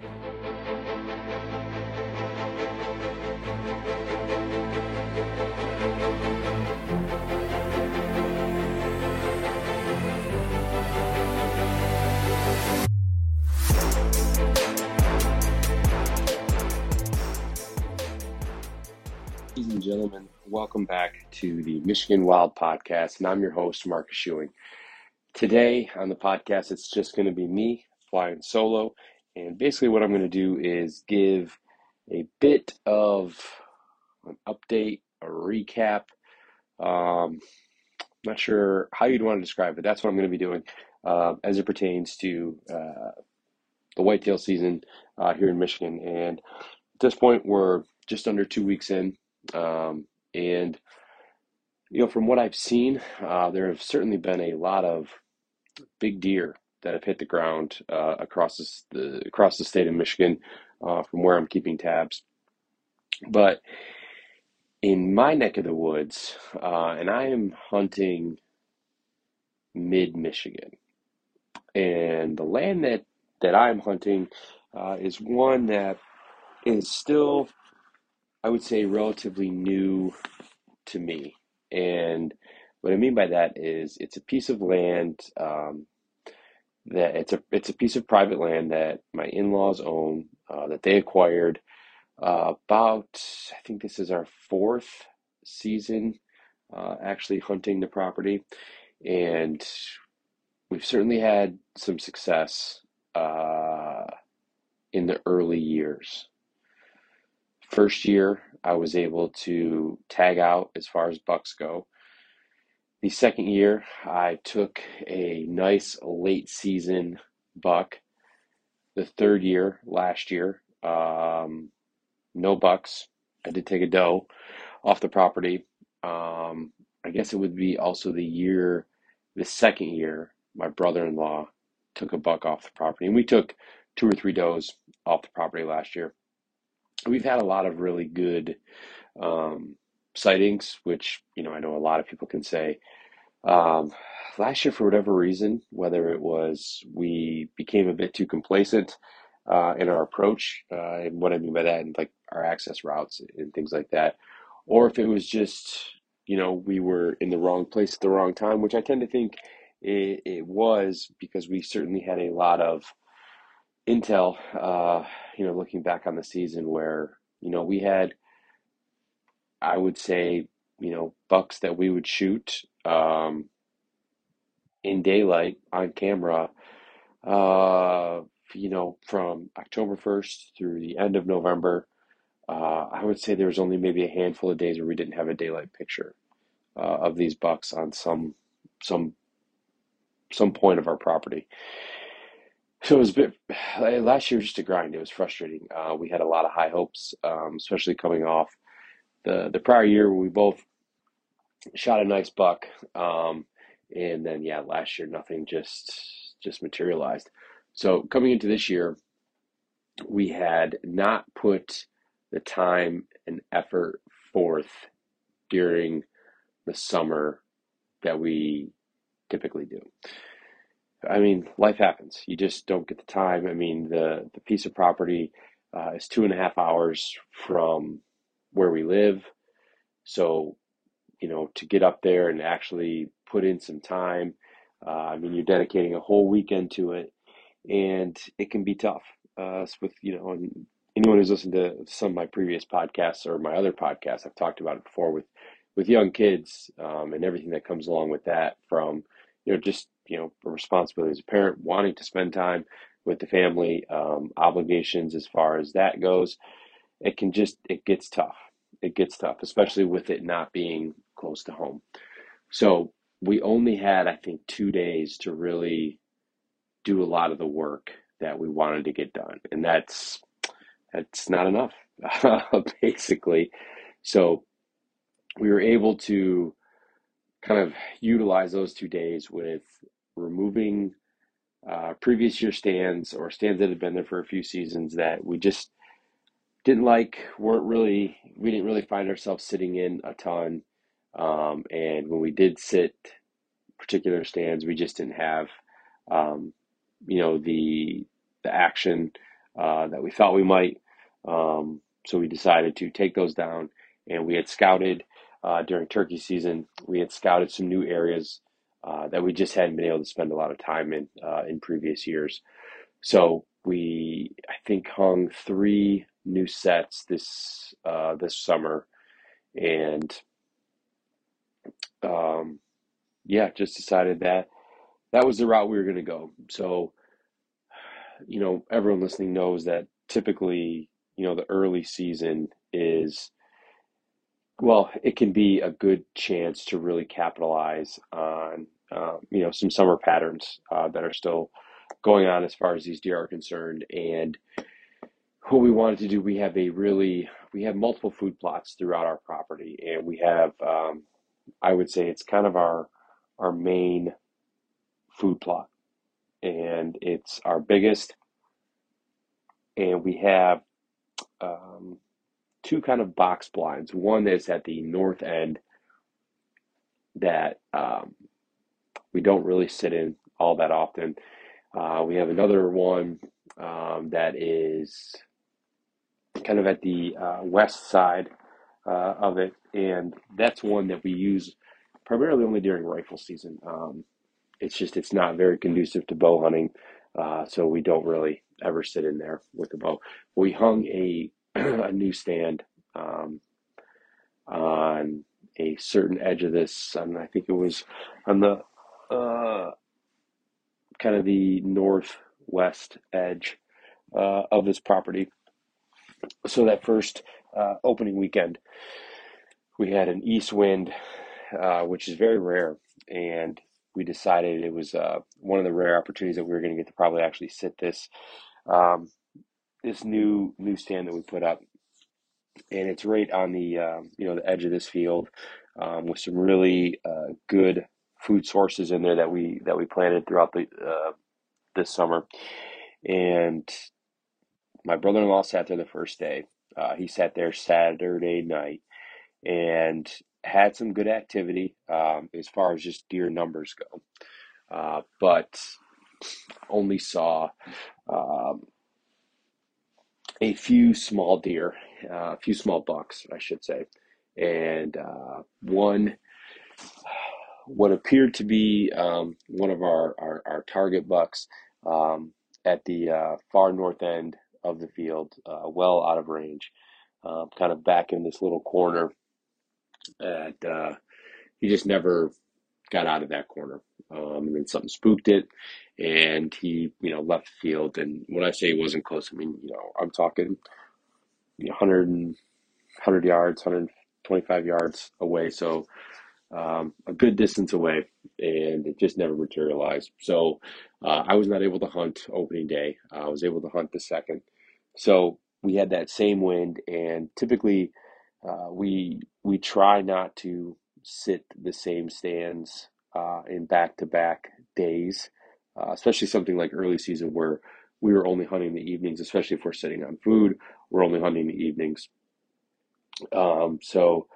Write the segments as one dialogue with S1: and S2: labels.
S1: Ladies and gentlemen, welcome back to the Michigan Wild Podcast, and I'm your host, Marcus Ewing. Today on the podcast, it's just going to be me flying solo, and basically what I'm going to do is give a bit of an update, a recap. Um, not sure how you'd want to describe it. That's what I'm going to be doing uh, as it pertains to uh, the whitetail season uh, here in Michigan. And at this point, we're just under two weeks in. Um, and, you know, from what I've seen, uh, there have certainly been a lot of big deer that have hit the ground uh, across this, the across the state of Michigan, uh, from where I'm keeping tabs. But in my neck of the woods, uh, and I am hunting mid Michigan, and the land that that I'm hunting uh, is one that is still I would say relatively new to me. And what I mean by that is it's a piece of land um, that it's a it's a piece of private land that my in-laws own uh, that they acquired uh, about I think this is our fourth season uh, actually hunting the property, and we've certainly had some success uh, in the early years. First year, I was able to tag out as far as bucks go. The second year, I took a nice late season buck. The third year, last year, um, no bucks. I did take a doe off the property. Um, I guess it would be also the year, the second year, my brother in law took a buck off the property. And we took two or three does off the property last year we've had a lot of really good um, sightings, which you know I know a lot of people can say. Um, last year, for whatever reason, whether it was we became a bit too complacent uh, in our approach, uh, and what I mean by that, and like our access routes and things like that, or if it was just you know we were in the wrong place at the wrong time, which I tend to think it, it was because we certainly had a lot of intel, uh, you know, looking back on the season where, you know, we had, I would say, you know, bucks that we would shoot um, in daylight on camera, uh, you know, from October 1st through the end of November. Uh, I would say there was only maybe a handful of days where we didn't have a daylight picture uh, of these bucks on some some some point of our property. So it was a bit last year was just a grind. It was frustrating. Uh, we had a lot of high hopes, um, especially coming off the the prior year we both shot a nice buck, um, and then yeah, last year nothing just just materialized. So coming into this year, we had not put the time and effort forth during the summer that we typically do. I mean, life happens. You just don't get the time. I mean, the the piece of property uh, is two and a half hours from where we live, so you know to get up there and actually put in some time. Uh, I mean, you're dedicating a whole weekend to it, and it can be tough. Uh, with you know, and anyone who's listened to some of my previous podcasts or my other podcasts, I've talked about it before with with young kids um, and everything that comes along with that. From you know, just you know, a responsibility as a parent, wanting to spend time with the family, um, obligations as far as that goes. It can just, it gets tough. It gets tough, especially with it not being close to home. So we only had, I think, two days to really do a lot of the work that we wanted to get done, and that's that's not enough, basically. So we were able to kind of utilize those two days with removing uh, previous year stands or stands that had been there for a few seasons that we just didn't like, weren't really, we didn't really find ourselves sitting in a ton. Um, and when we did sit particular stands, we just didn't have, um, you know, the the action uh, that we thought we might. Um, so we decided to take those down, and we had scouted uh, during turkey season. We had scouted some new areas uh, that we just hadn't been able to spend a lot of time in uh, in previous years. So we, I think, hung three new sets this uh, this summer, and um, yeah, just decided that that was the route we were going to go. So, you know, everyone listening knows that typically, you know, the early season is well, it can be a good chance to really capitalize on, uh, you know, some summer patterns uh, that are still going on as far as these deer are concerned. And what we wanted to do, we have a really, we have multiple food plots throughout our property, and we have, um, I would say, it's kind of our our main food plot, and it's our biggest. And we have um, two kind of box blinds. One is at the north end that um, we don't really sit in all that often. Uh, we have another one um, that is kind of at the uh, west side uh, of it, and that's one that we use primarily only during rifle season. Um, it's just it's not very conducive to bow hunting, uh, so we don't really ever sit in there with the bow. We hung a a new stand um, on a certain edge of this, and I think it was on the uh, kind of the northwest edge uh, of this property. So that first uh, opening weekend, we had an east wind, uh, which is very rare, and we decided it was uh, one of the rare opportunities that we were going to get to probably actually sit this um, this new new stand that we put up, and it's right on the uh, you know the edge of this field um, with some really uh, good food sources in there that we that we planted throughout the uh, this summer, and my brother-in-law sat there the first day. Uh, he sat there Saturday night and had some good activity um, as far as just deer numbers go, uh, but only saw um, a few small deer, uh, a few small bucks, I should say, and uh, one what appeared to be um, one of our, our, our target bucks um, at the uh, far north end of the field, uh, well out of range, um, kind of back in this little corner. And uh, he just never got out of that corner. Um, and then something spooked it, and he, you know, left the field. And when I say he wasn't close, I mean, you know, I'm talking you know, 100, 100 yards, 125 yards away. So um, a good distance away, and it just never materialized. So uh, I was not able to hunt opening day. I was able to hunt the second. So we had that same wind, and typically uh, we we try not to sit the same stands uh, in back to back days, uh, especially something like early season where we were only hunting the evenings, especially if we're sitting on food. We're only hunting the evenings. Um, so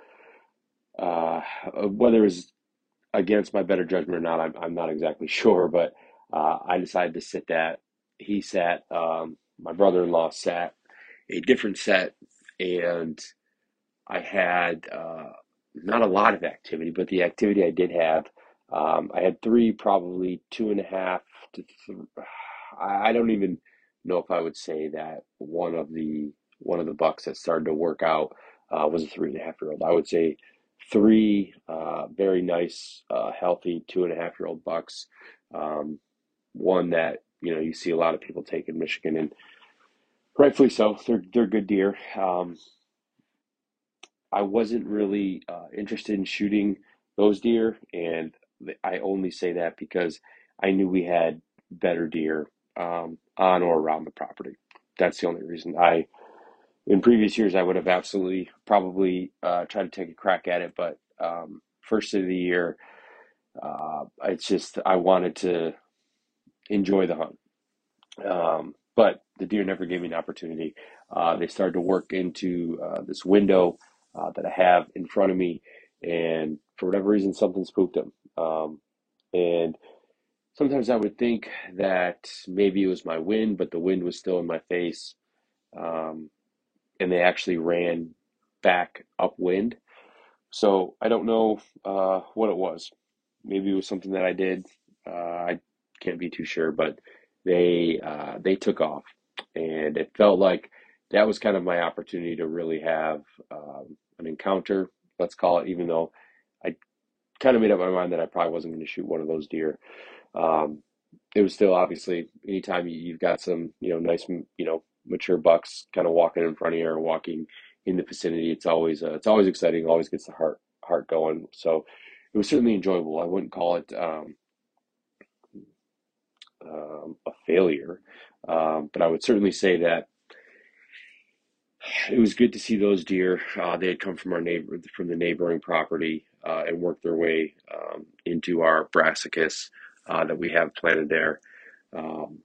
S1: uh, whether it was against my better judgment or not, I'm, I'm not exactly sure, but uh, I decided to sit that. He sat, um, my brother in law sat a different set, and I had uh, not a lot of activity, but the activity I did have, um, I had three, probably two and a half to th- I don't even know if I would say that one of the one of the bucks that started to work out uh, was a three and a half year old. I would say three uh, very nice, uh, healthy two and a half year old bucks. Um, one that you know you see a lot of people take in Michigan, and rightfully so. They're they're good deer. Um, I wasn't really uh, interested in shooting those deer, and I only say that because I knew we had better deer um, on or around the property. That's the only reason. I, in previous years, I would have absolutely probably uh, tried to take a crack at it, but um, first of the year, uh, it's just I wanted to enjoy the hunt. Um, but the deer never gave me an opportunity. Uh, they started to work into uh, this window uh, that I have in front of me, and for whatever reason, something spooked them. Um, and sometimes I would think that maybe it was my wind, but the wind was still in my face. Um, and they actually ran back upwind. So I don't know uh, what it was. Maybe it was something that I did. Uh, I can't be too sure, but they uh, they took off, and it felt like that was kind of my opportunity to really have um, an encounter. Let's call it, even though I kind of made up my mind that I probably wasn't going to shoot one of those deer. Um, it was still obviously anytime you've got some you know nice you know mature bucks kind of walking in front of you or walking in the vicinity, it's always uh, it's always exciting. Always gets the heart heart going. So it was certainly enjoyable. I wouldn't call it um, um, a failure, um, but I would certainly say that it was good to see those deer. Uh, they had come from our neighbor from the neighboring property uh, and worked their way um, into our brassicas uh, that we have planted there, um,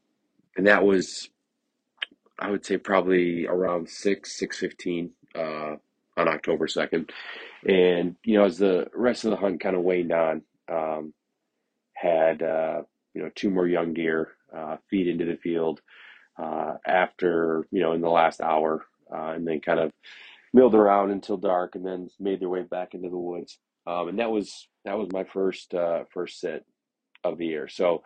S1: and that was, I would say, probably around six six fifteen uh, on October second, and you know as the rest of the hunt kind of waned on, um, had uh, you know two more young deer uh, feed into the field after you know in the last hour uh, and then kind of milled around until dark, and then made their way back into the woods. Um, and that was that was my first uh, first sit of the year. So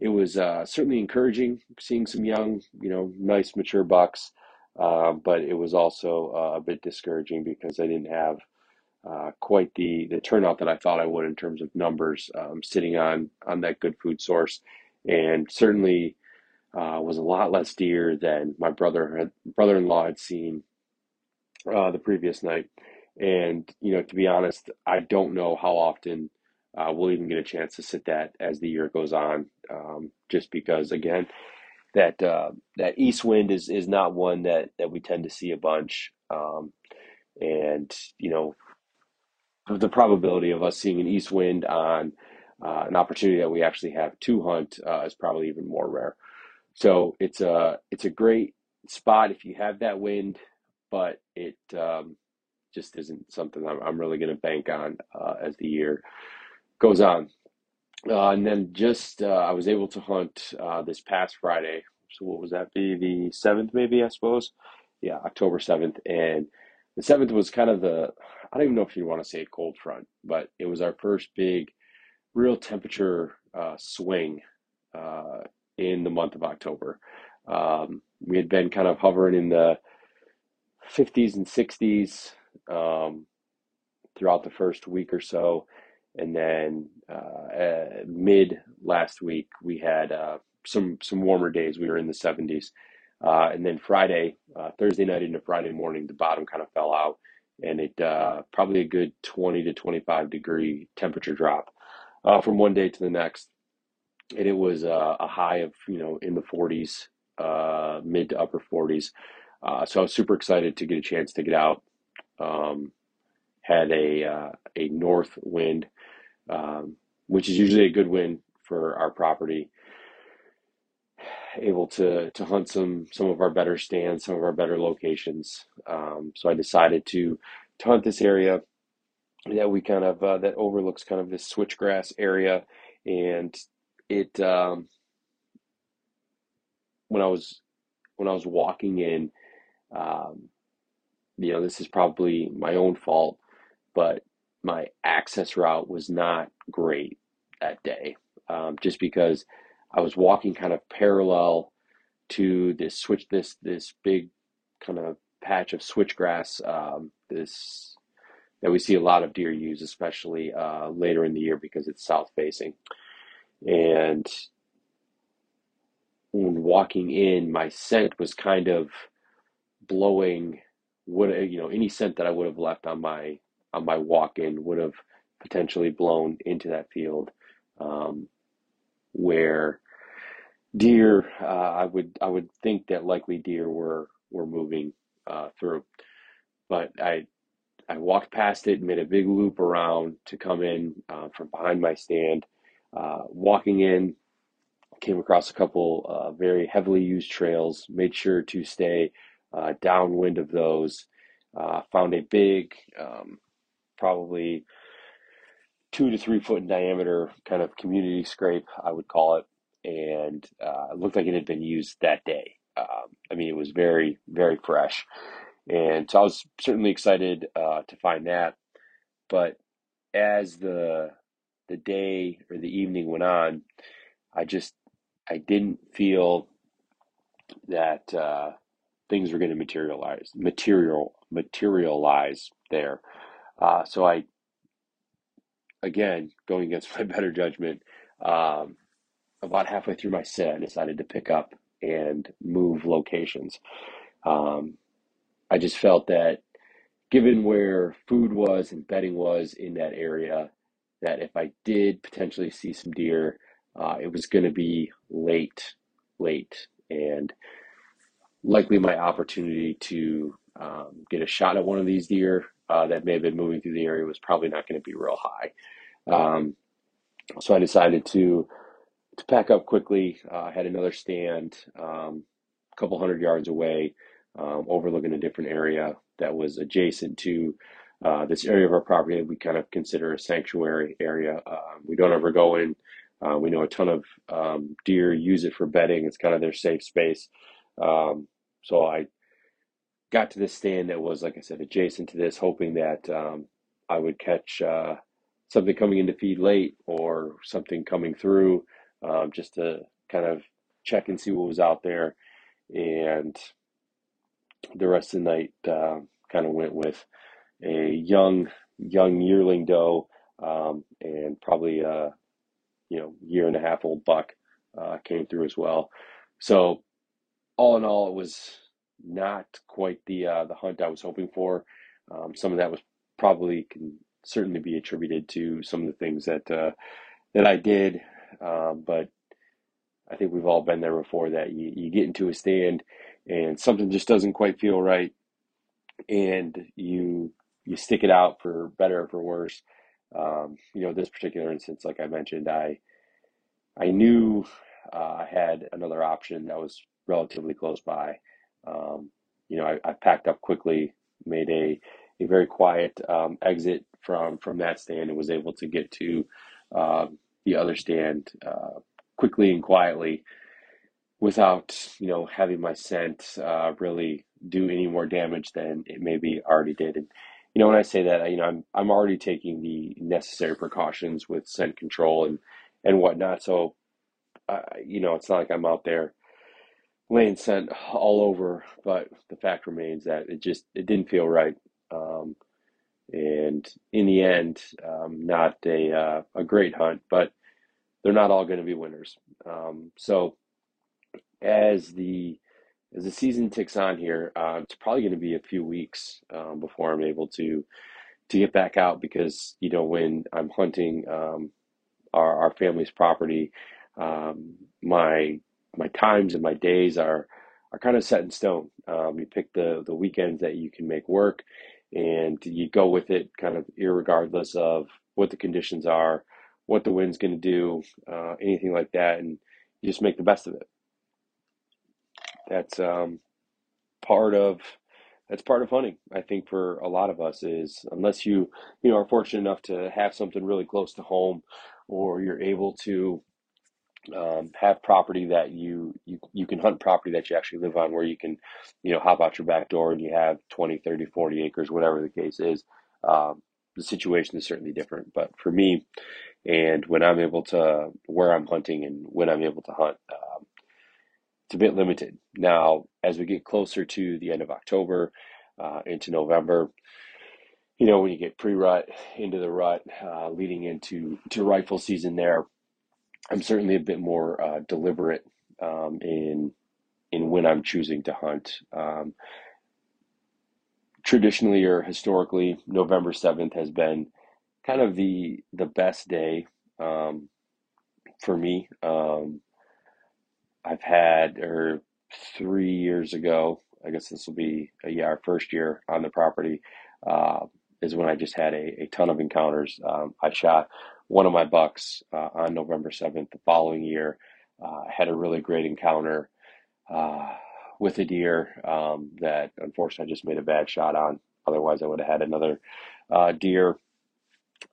S1: it was uh, certainly encouraging seeing some young, you know, nice mature bucks. Uh, but it was also uh, a bit discouraging because I didn't have uh, quite the the turnout that I thought I would in terms of numbers, um, sitting on on that good food source, and certainly uh, was a lot less deer than my brother brother-in-law had seen uh, the previous night. And you know, to be honest, I don't know how often uh, we'll even get a chance to sit that as the year goes on. Um, just because, again, that uh, that east wind is is not one that that we tend to see a bunch. Um, and you know, the probability of us seeing an east wind on uh, an opportunity that we actually have to hunt uh, is probably even more rare. So it's a it's a great spot if you have that wind, but it um, just isn't something I'm, I'm really going to bank on uh, as the year goes on. Uh, and then just uh, I was able to hunt uh, this past Friday. So what was that? Be the seventh, maybe I suppose. Yeah, October seventh, and the seventh was kind of the I don't even know if you want to say cold front, but it was our first big, real temperature uh, swing uh, in the month of October. Um, we had been kind of hovering in the 50s and 60s um, throughout the first week or so. And then uh, uh, mid last week, we had uh, some some warmer days. We were in the 70s. Uh, and then Friday, uh, Thursday night into Friday morning, the bottom kind of fell out. And it uh, probably a good 20 to 25 degree temperature drop from one day to the next and it was a high of you know in the 40s, uh, mid to upper 40s. Uh, so I was super excited to get a chance to get out. Um, had a uh, a north wind, um, which is usually a good wind for our property. Able to to hunt some some of our better stands, some of our better locations. Um, so I decided to to hunt this area that we kind of uh, that overlooks kind of this switchgrass area and it um, when I was when I was walking in, um, you know, this is probably my own fault, but my access route was not great that day, um, just because I was walking kind of parallel to this switch, this this big kind of patch of switchgrass, um, this that we see a lot of deer use, especially uh, later in the year because it's south facing. And when walking in, my scent was kind of blowing what you know any scent that I would have left on my on my walk in would have potentially blown into that field um, where deer, uh, I would I would think that likely deer were were moving uh, through, but I I walked past it, made a big loop around to come in uh, from behind my stand. Uh, walking in, came across a couple uh, very heavily used trails. Made sure to stay uh, downwind of those. found a big, um, probably two to three foot in diameter kind of community scrape, I would call it, and uh, it looked like it had been used that day. Um, I mean, it was very, very fresh, and so I was certainly excited uh, to find that. But as the the day or the evening went on, I just I didn't feel that uh, things were going to materialize, material materialize there. Uh, so I again, going against my better judgment, um, about halfway through my set, I decided to pick up and move locations. Um, I just felt that given where food was and bedding was in that area, that if I did potentially see some deer, uh, it was going to be late, late, and likely my opportunity to um, get a shot at one of these deer uh, that may have been moving through the area was probably not going to be real high. Um, so I decided to to pack up quickly. Uh, I had another stand um, a couple hundred yards away, um, overlooking a different area that was adjacent to uh, this area of our property that we kind of consider a sanctuary area. Uh, we don't ever go in. Uh, we know a ton of um, deer use it for bedding. It's kind of their safe space. Um, so I got to this stand that was, like I said, adjacent to this, hoping that um, I would catch uh, something coming into feed late or something coming through um, just to kind of check and see what was out there. And the rest of the night uh, kind of went with a young young yearling doe um, and probably a you know year and a half old buck uh, came through as well. So all in all, it was not quite the uh, the hunt I was hoping for. Um, some of that was probably can certainly be attributed to some of the things that uh, that I did, um, but I think we've all been there before. That you, you get into a stand and something just doesn't quite feel right, and you you stick it out for better or for worse. Um, you know, this particular instance, like I mentioned, I I knew uh, I had another option that was relatively close by. Um, you know, I, I, packed up quickly, made a, a very quiet um, exit from from that stand, and was able to get to uh, the other stand uh, quickly and quietly without you know having my scent uh, really do any more damage than it maybe already did. And you know, when I say that, you know, I'm I'm already taking the necessary precautions with scent control and and whatnot. So, uh, you know, it's not like I'm out there laying scent all over, but the fact remains that it just it didn't feel right. Um, and in the end, um, not a uh, a great hunt, but they're not all going to be winners. Um, so as the as the season ticks on here, uh, it's probably going to be a few weeks um, before I'm able to to get back out because you know when I'm hunting um, our our family's property, um, my my times and my days are are kind of set in stone. Um, you pick the the weekends that you can make work, and you go with it, kind of regardless of what the conditions are, what the wind's going to do, uh, anything like that, and you just make the best of it. That's um, part of that's part of hunting. I think for a lot of us is unless you you know are fortunate enough to have something really close to home, or you're able to um, have property that you, you you can hunt property that you actually live on where you can you know hop out your back door and you have 20 30 40 acres whatever the case is um, the situation is certainly different. But for me and when i'm able to where i'm hunting and when i'm able to hunt um, it's a bit limited. Now as we get closer to the end of october uh, into november you know when you get pre-rut into the rut uh, leading into to rifle season there I'm certainly a bit more uh, deliberate um, in in when I'm choosing to hunt. Um, traditionally or historically, November seventh has been kind of the the best day um, for me. Um, I've had, or three years ago, I guess this will be a year, our first year on the property, uh, is when I just had a, a ton of encounters. Um, I shot one of my bucks uh, on November 7th the following year. Uh, had a really great encounter uh, with a deer um, that unfortunately I just made a bad shot on. Otherwise, I would have had another uh, deer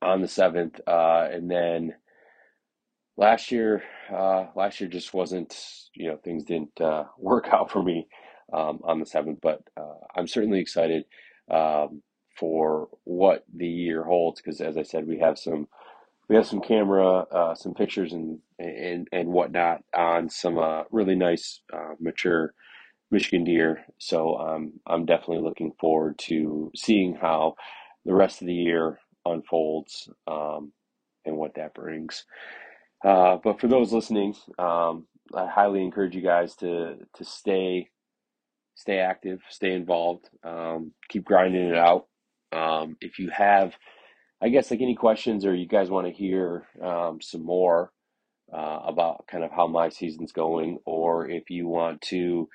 S1: on the 7th. Uh, and then last year, uh, last year just wasn't, you know, things didn't work out for me um, on the 7th, but I'm certainly excited. Um, for what the year holds. Because as I said, we have some we have some camera, uh, some pictures and and and whatnot on some uh, really nice uh, mature Michigan deer. So um, I'm definitely looking forward to seeing how the rest of the year unfolds um, and what that brings. Uh, but for those listening, um, I highly encourage you guys to to stay stay active, stay involved, um, keep grinding it out. Um, if you have, I guess, like any questions or you guys want to hear um, some more uh, about kind of how my season's going, or if you want to,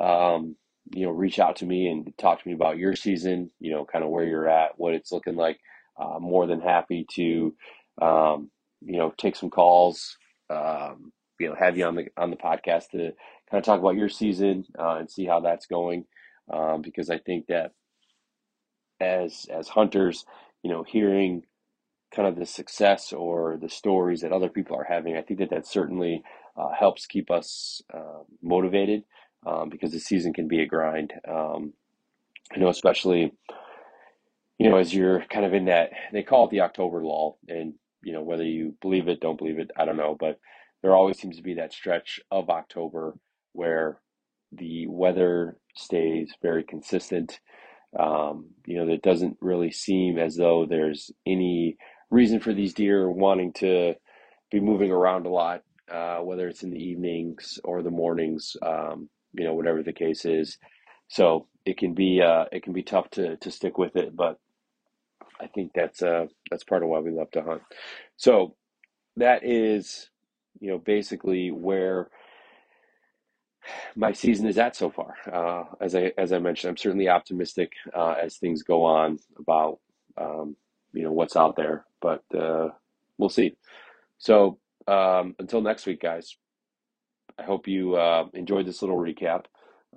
S1: um, you know, reach out to me and talk to me about your season, you know, kind of where you're at, what it's looking like, uh, more than happy to, um, you know, take some calls, um, you know, have you on the on the podcast to kind of talk about your season uh, and see how that's going, um, because I think that as as hunters, you know, hearing kind of the success or the stories that other people are having, I think that that certainly uh, helps keep us uh, motivated um, because the season can be a grind. Um, I know, especially, you know, as you're kind of in that, they call it the October lull, and you know, whether you believe it, don't believe it, I don't know, but there always seems to be that stretch of October where the weather stays very consistent. Um, you know, it doesn't really seem as though there's any reason for these deer wanting to be moving around a lot, uh, whether it's in the evenings or the mornings, um, you know, whatever the case is. So it can be uh, it can be tough to to stick with it, but I think that's uh, that's part of why we love to hunt. So that is, you know, basically where my season is at so far. Uh, as I as I mentioned, I'm certainly optimistic uh, as things go on about um, you know what's out there, but uh, we'll see. So um, until next week, guys. I hope you uh, enjoyed this little recap.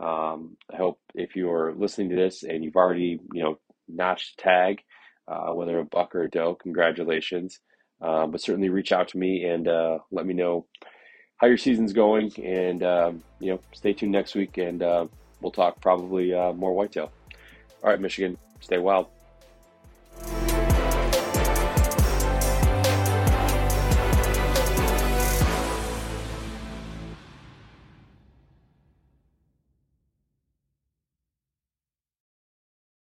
S1: Um, I hope if you're listening to this and you've already you know notched tag, uh, whether a buck or a doe, congratulations. Um, but certainly reach out to me and uh, let me know how your season's going, and um, you know, stay tuned next week, and uh, we'll talk probably uh, more whitetail. All right, Michigan, stay wild.